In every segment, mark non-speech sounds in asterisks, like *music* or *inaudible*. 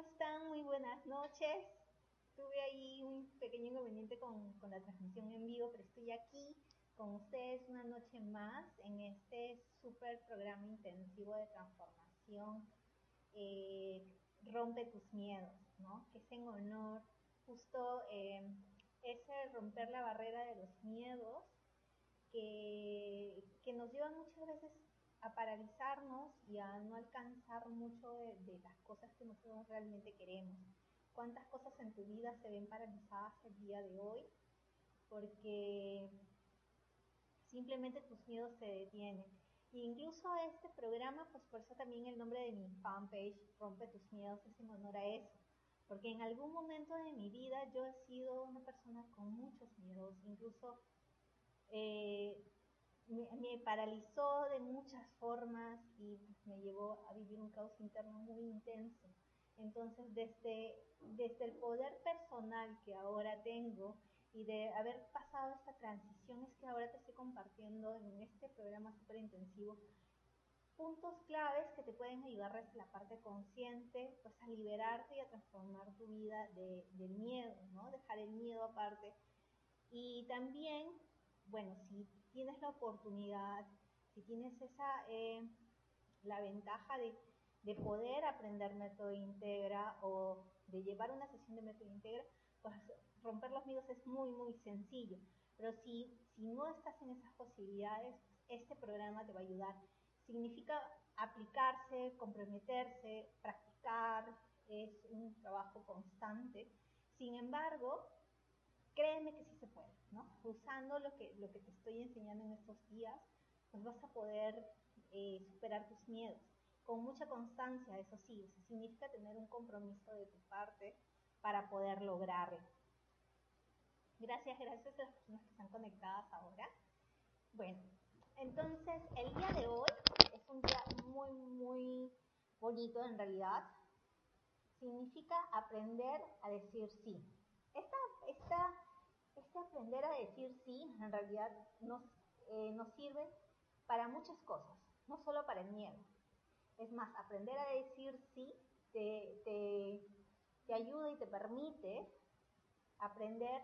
están? Muy buenas noches. Tuve ahí un pequeño inconveniente con, con, la transmisión en vivo, pero estoy aquí con ustedes una noche más en este super programa intensivo de transformación. Eh, rompe tus miedos, ¿no? Que es en honor justo eh, ese romper la barrera de los miedos que, que nos llevan muchas veces a paralizarnos y a no alcanzar mucho de, las cosas que nosotros realmente queremos. ¿Cuántas cosas en tu vida se ven paralizadas el día de hoy? Porque simplemente tus miedos se detienen. E incluso este programa, pues por eso también el nombre de mi fanpage, Rompe tus miedos, es en honor a eso. Porque en algún momento de mi vida yo he sido una persona con muchos miedos, incluso eh, me, paralizó de muchas formas y me llevó a vivir un caos interno muy intenso. Entonces, desde, desde el poder personal que ahora tengo y de haber pasado esta transición, es que ahora te estoy compartiendo en este programa súper intensivo puntos claves que te pueden ayudar desde la parte consciente, pues a liberarte y a transformar tu vida de, del miedo, ¿no? Dejar el miedo aparte. Y también bueno, si tienes la oportunidad, si tienes esa, eh, la ventaja de, poder aprender método integra o de llevar una sesión de método integra, pues romper los miedos es muy, muy sencillo. Pero si, si no estás en esas posibilidades, este programa te va a ayudar. Significa aplicarse, comprometerse, practicar, es un trabajo constante. Sin embargo, créeme que sí se puede, ¿no? Usando lo que, lo que te estoy enseñando en estos días, pues vas a poder eh, superar tus miedos. Con mucha constancia, eso sí, eso significa tener un compromiso de tu parte para poder lograrlo. Gracias, gracias a las personas que están conectadas ahora. Bueno, entonces el día de hoy es un día muy, muy bonito en realidad. Significa aprender a decir sí. Esta, esta este aprender a decir sí en realidad nos, eh, nos sirve para muchas cosas, no solo para el miedo. Es más, aprender a decir sí te, te, te ayuda y te permite aprender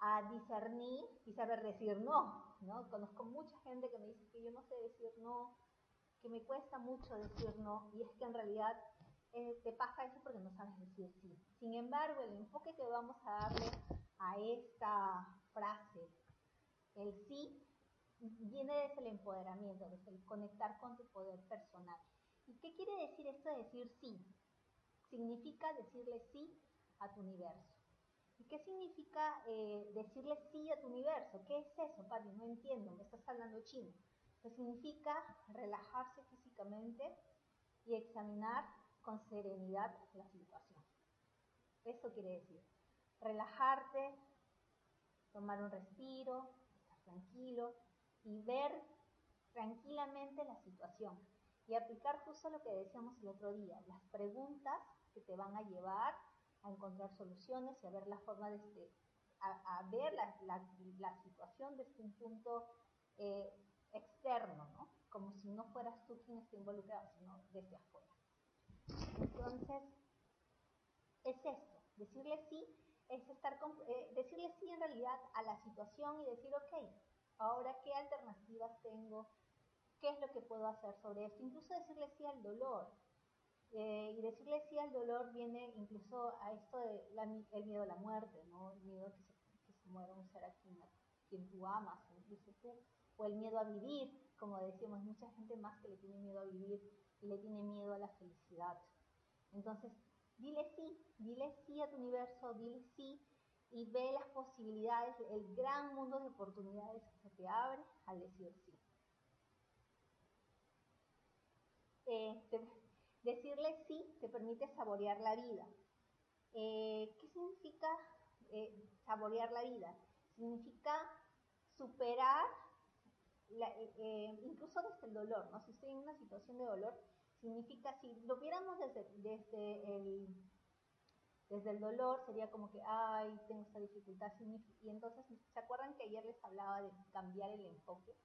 a discernir y saber decir no, ¿no? Conozco mucha gente que me dice que yo no sé decir no, que me cuesta mucho decir no, y es que en realidad eh, te pasa eso porque no sabes decir sí. Sin embargo, el enfoque que vamos a darle a esta frase. El sí viene desde el empoderamiento, desde el conectar con tu poder personal. ¿Y qué quiere decir esto de decir sí? Significa decirle sí a tu universo. ¿Y qué significa eh, decirle sí a tu universo? ¿Qué es eso, Pati? No entiendo, me estás hablando chino. Pues significa relajarse físicamente y examinar con serenidad la situación. Eso quiere decir relajarte, tomar un respiro, estar tranquilo y ver tranquilamente la situación y aplicar justo lo que decíamos el otro día, las preguntas que te van a llevar a encontrar soluciones y a ver la forma de este, a, ver la, la, situación desde un punto eh, externo, ¿no? Como si no fueras tú quien esté involucrado, sino desde afuera. Entonces, es esto, decirle sí es estar eh, decirle sí en realidad a la situación y decir, ok, ahora qué alternativas tengo, qué es lo que puedo hacer sobre esto, incluso decirle sí al dolor. Eh, y decirle sí al dolor viene incluso a esto de el miedo a la muerte, ¿no? El miedo que se, que se muera un ser a quien, tú amas, incluso o el miedo a vivir, como decíamos, mucha gente más que le tiene miedo a vivir y le tiene miedo a la felicidad. Entonces, Dile sí, dile sí a tu universo, dile sí y ve las posibilidades, el gran mundo de oportunidades que se te abre al decir sí. Eh, decirle sí te permite saborear la vida. Eh, ¿Qué significa eh, saborear la vida? Significa superar, incluso desde el dolor, ¿no? Si estoy en una situación de dolor, significa, si lo viéramos desde, desde, el, desde el dolor, sería como que, ay, tengo esta dificultad, y entonces, ¿se acuerdan que ayer les hablaba de cambiar el enfoque?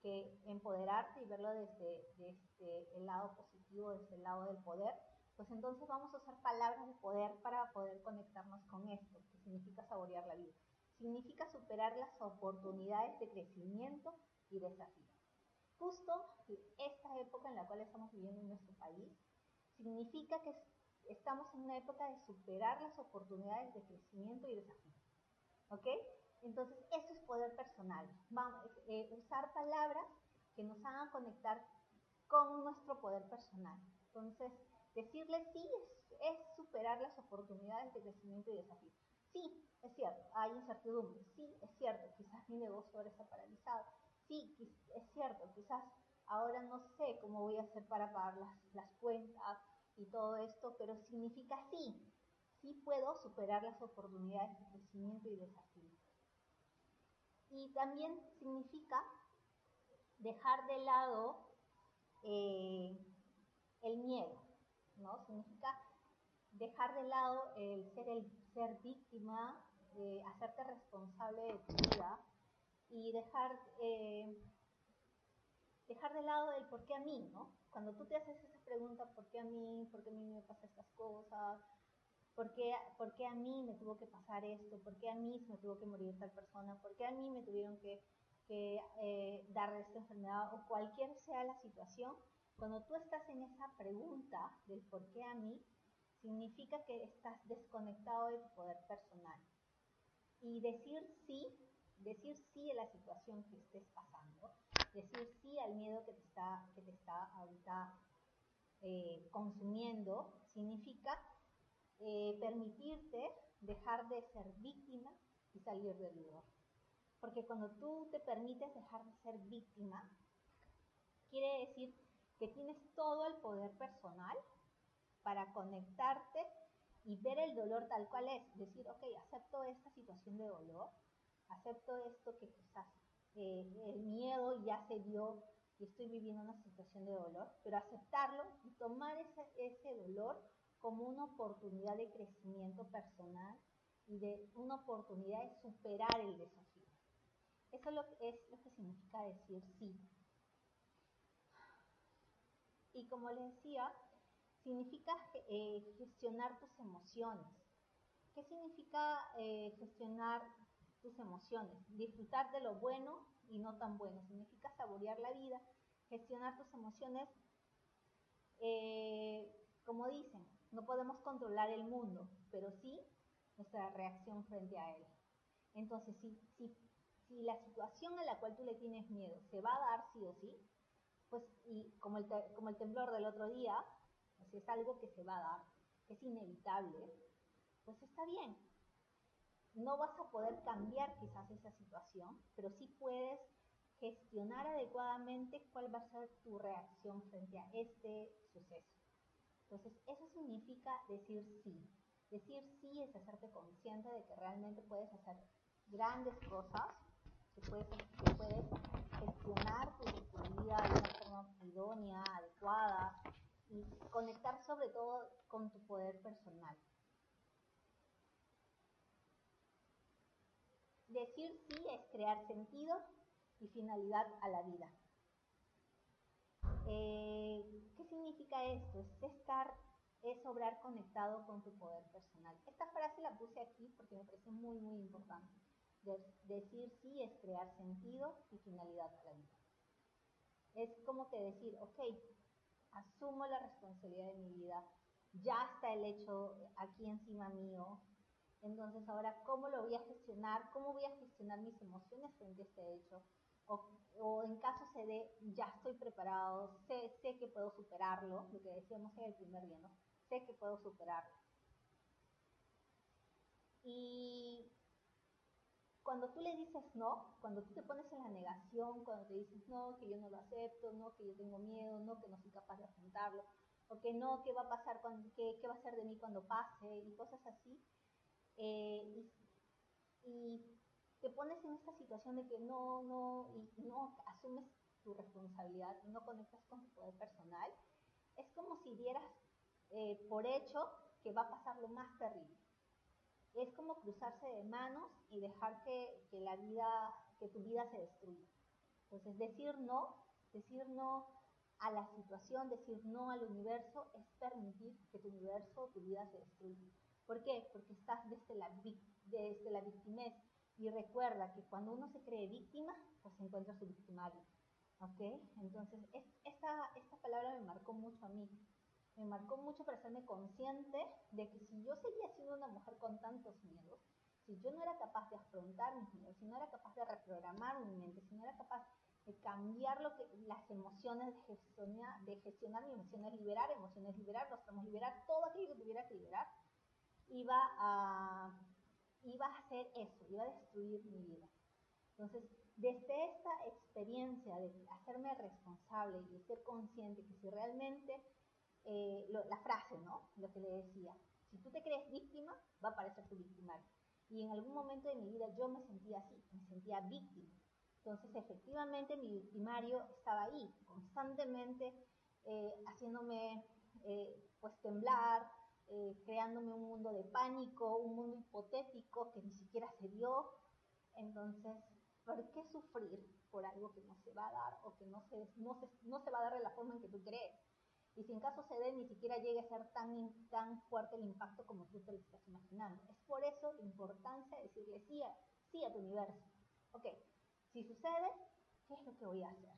Que empoderarte y verlo desde, desde el lado positivo, desde el lado del poder, Pues entonces vamos a usar palabras de poder para poder conectarnos con esto, que significa saborear la vida. Significa superar las oportunidades de crecimiento y desafío. Justo esta época en la cual estamos viviendo en nuestro país, significa que estamos en una época de superar las oportunidades de crecimiento y desafío. ¿Ok? Entonces, eso es poder personal. Vamos, eh, usar palabras que nos hagan conectar con nuestro poder personal. Entonces, decirle sí es, superar las oportunidades de crecimiento y desafío. Sí, es cierto, hay incertidumbre. Sí, es cierto, quizás mi negocio ahora está paralizado. Sí, es cierto, quizás ahora no sé cómo voy a hacer para pagar las, las cuentas y todo esto, pero significa sí, sí puedo superar las oportunidades de crecimiento y desafío. Y también significa dejar de lado eh, el miedo, ¿no? Significa dejar de lado el ser víctima, eh, hacerte responsable de tu vida y dejar eh, dejar de lado el por qué a mí, ¿no? Cuando tú te haces esa pregunta, ¿por qué a mí? ¿Por qué a mí me pasan estas cosas? ¿Por qué, ¿Por qué a mí me tuvo que pasar esto? ¿Por qué a mí se me tuvo que morir tal persona? ¿Por qué a mí me tuvieron que, que eh, dar esta enfermedad? O cualquier sea la situación, cuando tú estás en esa pregunta del por qué a mí, significa que estás desconectado de tu poder personal. Y decir sí, decir sí a la situación que estés pasando, decir sí al miedo que te está, que te está ahorita eh, consumiendo, significa eh, permitirte dejar de ser víctima y salir del dolor. Porque cuando tú te permites dejar de ser víctima, quiere decir que tienes todo el poder personal para conectarte y ver el dolor tal cual es. Decir, ok, acepto esta situación de dolor, acepto esto que quizás eh, el miedo ya se dio y estoy viviendo una situación de dolor, pero aceptarlo y tomar ese, ese dolor como una oportunidad de crecimiento personal y de una oportunidad de superar el desafío. Eso es lo, que significa decir sí. Y como les decía, significa eh, gestionar tus emociones. ¿Qué significa eh, gestionar tus emociones? Disfrutar de lo bueno y no tan bueno. Significa saborear la vida, gestionar tus emociones. Eh, como dicen, no podemos controlar el mundo, pero sí nuestra reacción frente a él. Entonces, si, si, si la situación a la cual tú le tienes miedo se va a dar sí o sí, pues, y como el, como el temblor del otro día, pues es algo que se va a dar, es inevitable, pues está bien. No vas a poder cambiar quizás esa situación, pero sí puedes gestionar adecuadamente cuál va a ser tu reacción frente a este suceso. Entonces, eso significa decir sí. Decir sí es hacerte consciente de que realmente puedes hacer grandes cosas, que puedes, gestionar tu, vida de una forma idónea, adecuada y conectar sobre todo con tu poder personal. Decir sí es crear sentido y finalidad a la vida. Eh, ¿Qué significa esto? Es estar, es obrar conectado con tu poder personal. Esta frase la puse aquí porque me parece muy, muy importante. decir sí es crear sentido y finalidad a la vida. Es como que decir, ok, asumo la responsabilidad de mi vida, ya está el hecho aquí encima mío, entonces ahora, ¿cómo lo voy a gestionar? ¿Cómo voy a gestionar mis emociones frente a este hecho? o, en caso se dé, ya estoy preparado, sé, sé que puedo superarlo, lo que decíamos en el primer día, ¿no? Sé que puedo superarlo. Y cuando tú le dices no, cuando tú te pones en la negación, cuando te dices no, que yo no lo acepto, no, que yo tengo miedo, no, que no soy capaz de afrontarlo, o que no, qué va a pasar, qué, qué va a ser de mí cuando pase, y cosas así, eh, y te pones en esta situación de que no, no, y no asumes tu responsabilidad no conectas con tu poder personal, es como si dieras eh, por hecho que va a pasar lo más terrible. Es como cruzarse de manos y dejar que, que la vida, que tu vida se destruya. Entonces, decir no, decir no a la situación, decir no al universo, es permitir que tu universo, tu vida se destruya. ¿Por qué? Porque estás desde la, desde la victimez. Y recuerda que cuando uno se cree víctima, pues encuentra su victimario. ¿Ok? Entonces, esta, esta palabra me marcó mucho a mí. Me marcó mucho para hacerme consciente de que si yo seguía siendo una mujer con tantos miedos, si yo no era capaz de afrontar mis miedos, si no era capaz de reprogramar mi mente, si no era capaz de cambiar lo que, las emociones, de gestionar, de gestionar mis emociones, liberar emociones, liberar los tramos, liberar todo aquello que tuviera que liberar, iba a, iba a hacer eso, iba a destruir mi vida. Entonces, desde esta experiencia de hacerme responsable y de ser consciente que si realmente, eh, la frase, ¿no? Lo que le decía, si tú te crees víctima, va a aparecer tu victimario. Y en algún momento de mi vida yo me sentía así, me sentía víctima. Entonces, efectivamente, mi victimario estaba ahí, constantemente eh, haciéndome eh, pues temblar, eh, creándome un mundo de pánico, un mundo hipotético que ni siquiera se dio. Entonces, ¿por qué sufrir por algo que no se va a dar o que no se, no se, no se va a dar de la forma en que tú crees? Y si en caso se dé, ni siquiera llegue a ser tan, tan fuerte el impacto como tú te lo estás imaginando. Es por eso la importancia de decirle sí a, sí a tu universo. Ok, si sucede, ¿qué es lo que voy a hacer?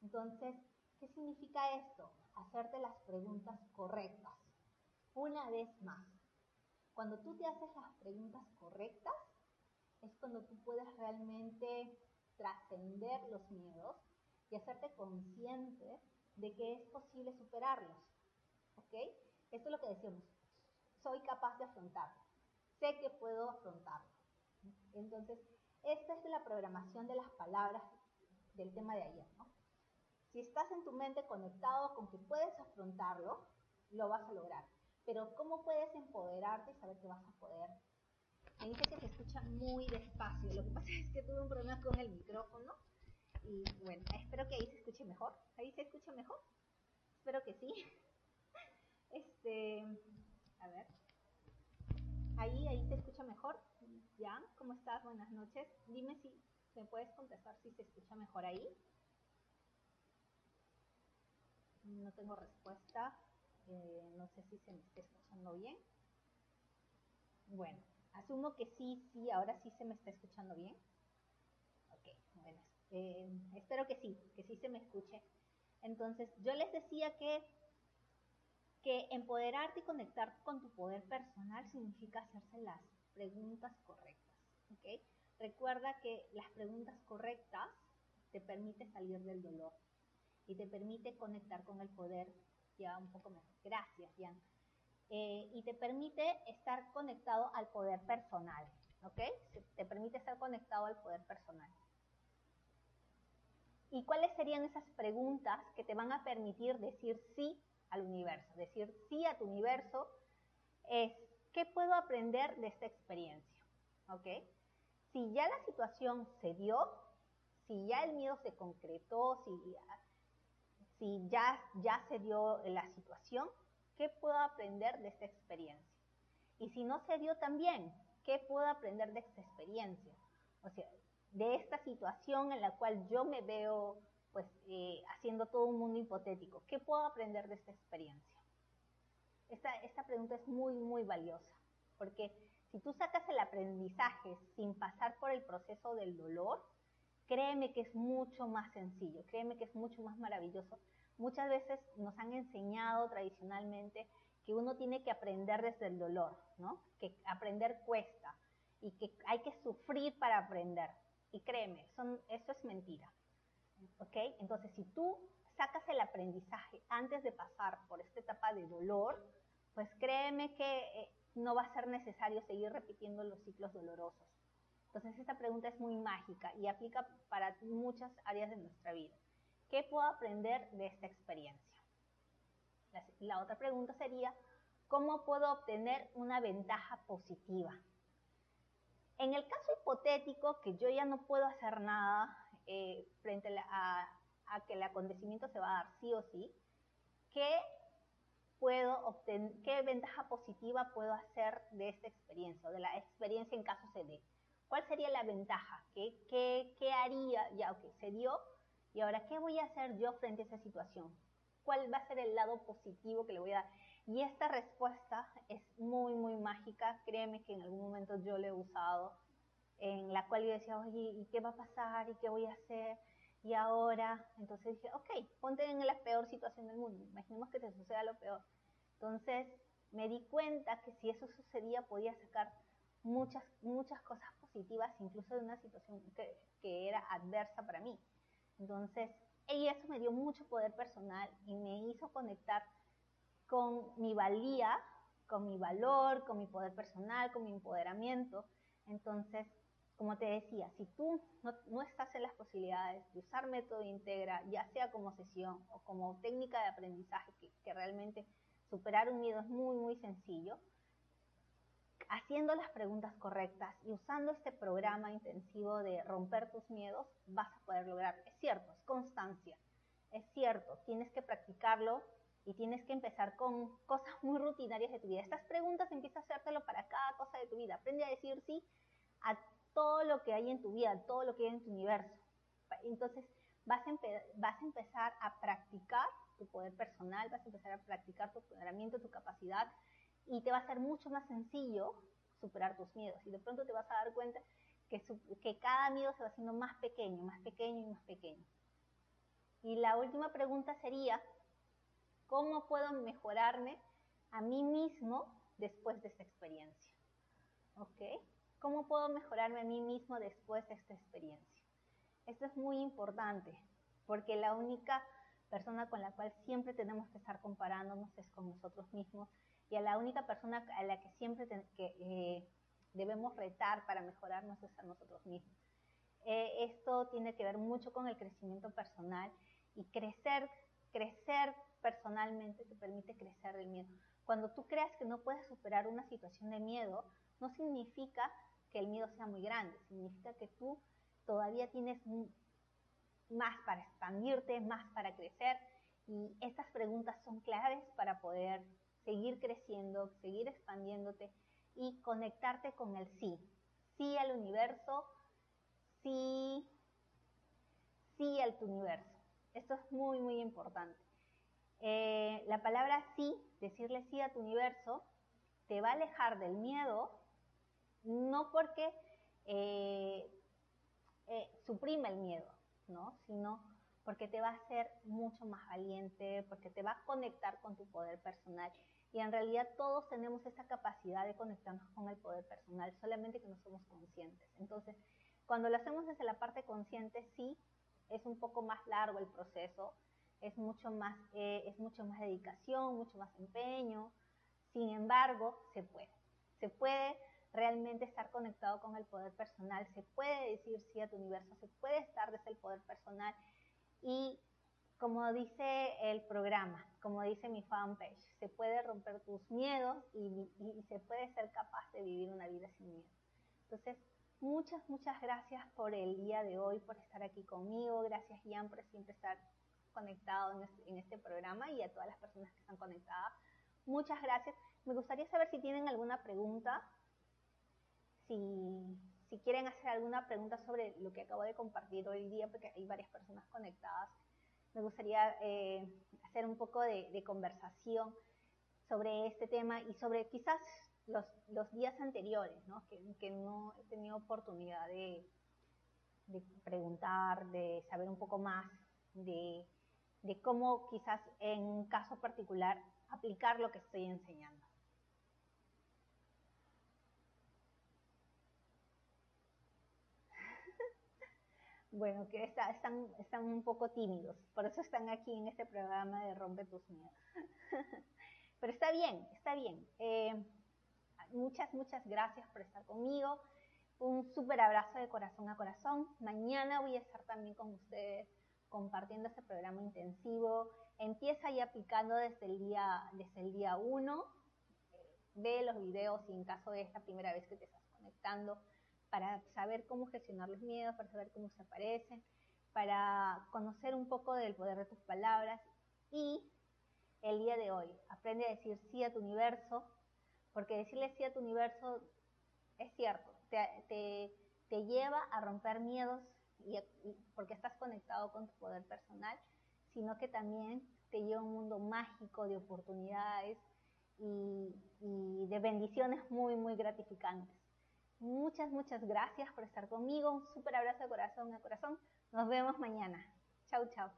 Entonces, ¿qué significa esto? Hacerte las preguntas correctas. Una vez más, cuando tú te haces las preguntas correctas, es cuando tú puedes realmente trascender los miedos y hacerte consciente de que es posible superarlos. ¿Ok? Esto es lo que decimos. Soy capaz de afrontarlo. Sé que puedo afrontarlo. Entonces, esta es la programación de las palabras del tema de ayer. Si estás en tu mente conectado con que puedes afrontarlo, lo vas a lograr. Pero ¿cómo puedes empoderarte y saber que vas a poder? Me dice que se escucha muy despacio. Lo que pasa es que tuve un problema con el micrófono. Y bueno, espero que ahí se escuche mejor. ¿Ahí se escucha mejor? Espero que sí. *laughs* Este, a ver. Ahí, ahí se escucha mejor. ¿Ya? ¿Cómo estás? Buenas noches. Dime si me puedes contestar si se escucha mejor ahí. No tengo respuesta. No sé si se me está escuchando bien. Bueno, asumo que sí, sí, ahora sí se me está escuchando bien. Ok, bueno, eh, espero que sí, que sí se me escuche. Entonces, yo les decía que que empoderarte y conectar con tu poder personal significa hacerse las preguntas correctas. ¿okay? Recuerda que las preguntas correctas te permite salir del dolor y te permite conectar con el poder ya un poco mejor. Gracias, Jan. Eh, y te permite estar conectado al poder personal, ¿ok? Te permite estar conectado al poder personal. ¿Y cuáles serían esas preguntas que te van a permitir decir sí al universo. Decir sí a tu universo es, ¿qué puedo aprender de esta experiencia? ¿Ok? Si ya la situación se dio, si ya el miedo se concretó, si, si ya, ya se dio la situación, ¿qué puedo aprender de esta experiencia? Y si no se dio también, ¿qué puedo aprender de esta experiencia? O sea, de esta situación en la cual yo me veo pues eh, haciendo todo un mundo hipotético. ¿Qué puedo aprender de esta experiencia? Esta, esta pregunta es muy, muy valiosa, porque si tú sacas el aprendizaje sin pasar por el proceso del dolor, créeme que es mucho más sencillo, créeme que es mucho más maravilloso. Muchas veces nos han enseñado tradicionalmente que uno tiene que aprender desde el dolor, ¿no? Que aprender cuesta y que hay que sufrir para aprender. Y créeme, son, eso es mentira. ¿Ok? Entonces, si tú sacas el aprendizaje antes de pasar por esta etapa de dolor, pues créeme que eh, no va a ser necesario seguir repitiendo los ciclos dolorosos. Entonces, esta pregunta es muy mágica y aplica para muchas áreas de nuestra vida. ¿Qué puedo aprender de esta experiencia? La, otra pregunta sería, ¿cómo puedo obtener una ventaja positiva? En el caso hipotético que yo ya no puedo hacer nada eh, frente a, que el acontecimiento se va a dar sí o sí, ¿qué puedo obtener, qué ventaja positiva puedo hacer de esta experiencia o de la experiencia en caso se dé? ¿Cuál sería la ventaja? ¿Qué, qué, qué haría? Ya, ok, se dio y ahora, ¿qué voy a hacer yo frente a esa situación? ¿Cuál va a ser el lado positivo que le voy a dar? Y esta respuesta es muy, muy mágica. Créeme que en algún momento yo la he usado, en la cual yo decía, oye, ¿y qué va a pasar? ¿Y qué voy a hacer? Y ahora, entonces dije, ok, ponte en la peor situación del mundo. Imaginemos que te suceda lo peor. Entonces me di cuenta que si eso sucedía podía sacar muchas, muchas cosas incluso de una situación que, era adversa para mí. Entonces, y eso me dio mucho poder personal y me hizo conectar con mi valía, con mi valor, con mi poder personal, con mi empoderamiento. Entonces, como te decía, si tú no, estás en las posibilidades de usar método integra, ya sea como sesión o como técnica de aprendizaje, que realmente superar un miedo es muy, muy sencillo, haciendo las preguntas correctas y usando este programa intensivo de romper tus miedos, vas a poder lograr. Es cierto, es constancia. Es cierto, tienes que practicarlo y tienes que empezar con cosas muy rutinarias de tu vida. Estas preguntas empieza a hacértelo para cada cosa de tu vida. Aprende a decir sí a todo lo que hay en tu vida, todo lo que hay en tu universo. Entonces vas a, vas a empezar a practicar tu poder personal, vas a empezar a practicar tu empoderamiento, tu capacidad y te va a ser mucho más sencillo superar tus miedos. Y de pronto te vas a dar cuenta que, cada miedo se va haciendo más pequeño, más pequeño y más pequeño. Y la última pregunta sería, ¿cómo puedo mejorarme a mí mismo después de esta experiencia? ¿Ok? ¿Cómo puedo mejorarme a mí mismo después de esta experiencia? Esto es muy importante, porque la única persona con la cual siempre tenemos que estar comparándonos es con nosotros mismos y a la única persona a la que siempre que, eh, debemos retar para mejorarnos es a nosotros mismos. Eh, esto tiene que ver mucho con el crecimiento personal y crecer, crecer personalmente te permite crecer del miedo. Cuando tú creas que no puedes superar una situación de miedo, no significa que el miedo sea muy grande, significa que tú todavía tienes más para expandirte, más para crecer y estas preguntas son claves para poder seguir creciendo, seguir expandiéndote y conectarte con el sí. Sí al universo, sí, sí al tu universo. Esto es muy, muy importante. Eh, la palabra sí, decirle sí a tu universo, te va a alejar del miedo, no porque eh, eh, suprime el miedo, ¿no? sino porque te va a hacer mucho más valiente, porque te va a conectar con tu poder personal. Y en realidad todos tenemos esa capacidad de conectarnos con el poder personal, solamente que no somos conscientes. Entonces, cuando lo hacemos desde la parte consciente, sí, es un poco más largo el proceso, es mucho más, eh, es mucho más dedicación, mucho más empeño. Sin embargo, se puede. Se puede realmente estar conectado con el poder personal, se puede decir sí a tu universo, se puede estar desde el poder personal y como dice el programa, como dice mi fanpage, se puede romper tus miedos y, se puede ser capaz de vivir una vida sin miedo. Entonces, muchas, muchas gracias por el día de hoy, por estar aquí conmigo. Gracias, Ian, por siempre estar conectado en este, en este programa y a todas las personas que están conectadas. Muchas gracias. Me gustaría saber si tienen alguna pregunta si, si quieren hacer alguna pregunta sobre lo que acabo de compartir hoy día, porque hay varias personas conectadas, me gustaría eh, hacer un poco de, conversación sobre este tema y sobre quizás los, días anteriores. Que, no he tenido oportunidad de, preguntar, de saber un poco más de cómo quizás en un caso particular aplicar lo que estoy enseñando. Bueno, que están, están un poco tímidos, por eso están aquí en este programa de Rompe tus miedos. *laughs* Pero está bien, está bien. Eh, muchas, muchas gracias por estar conmigo. Un súper abrazo de corazón a corazón. Mañana voy a estar también con ustedes compartiendo este programa intensivo. Empieza ya aplicando desde el día desde el día 1. Ve los videos y en caso de esta primera vez que te estás conectando, para saber cómo gestionar los miedos, para saber cómo se aparecen, para conocer un poco del poder de tus palabras y el día de hoy aprende a decir sí a tu universo, porque decirle sí a tu universo es cierto, te, te, lleva a romper miedos y, porque estás conectado con tu poder personal, sino que también te lleva a un mundo mágico de oportunidades y, y de bendiciones muy, muy gratificantes. Muchas, muchas gracias por estar conmigo. Un súper abrazo de corazón a corazón. Nos vemos mañana. Chau, chau.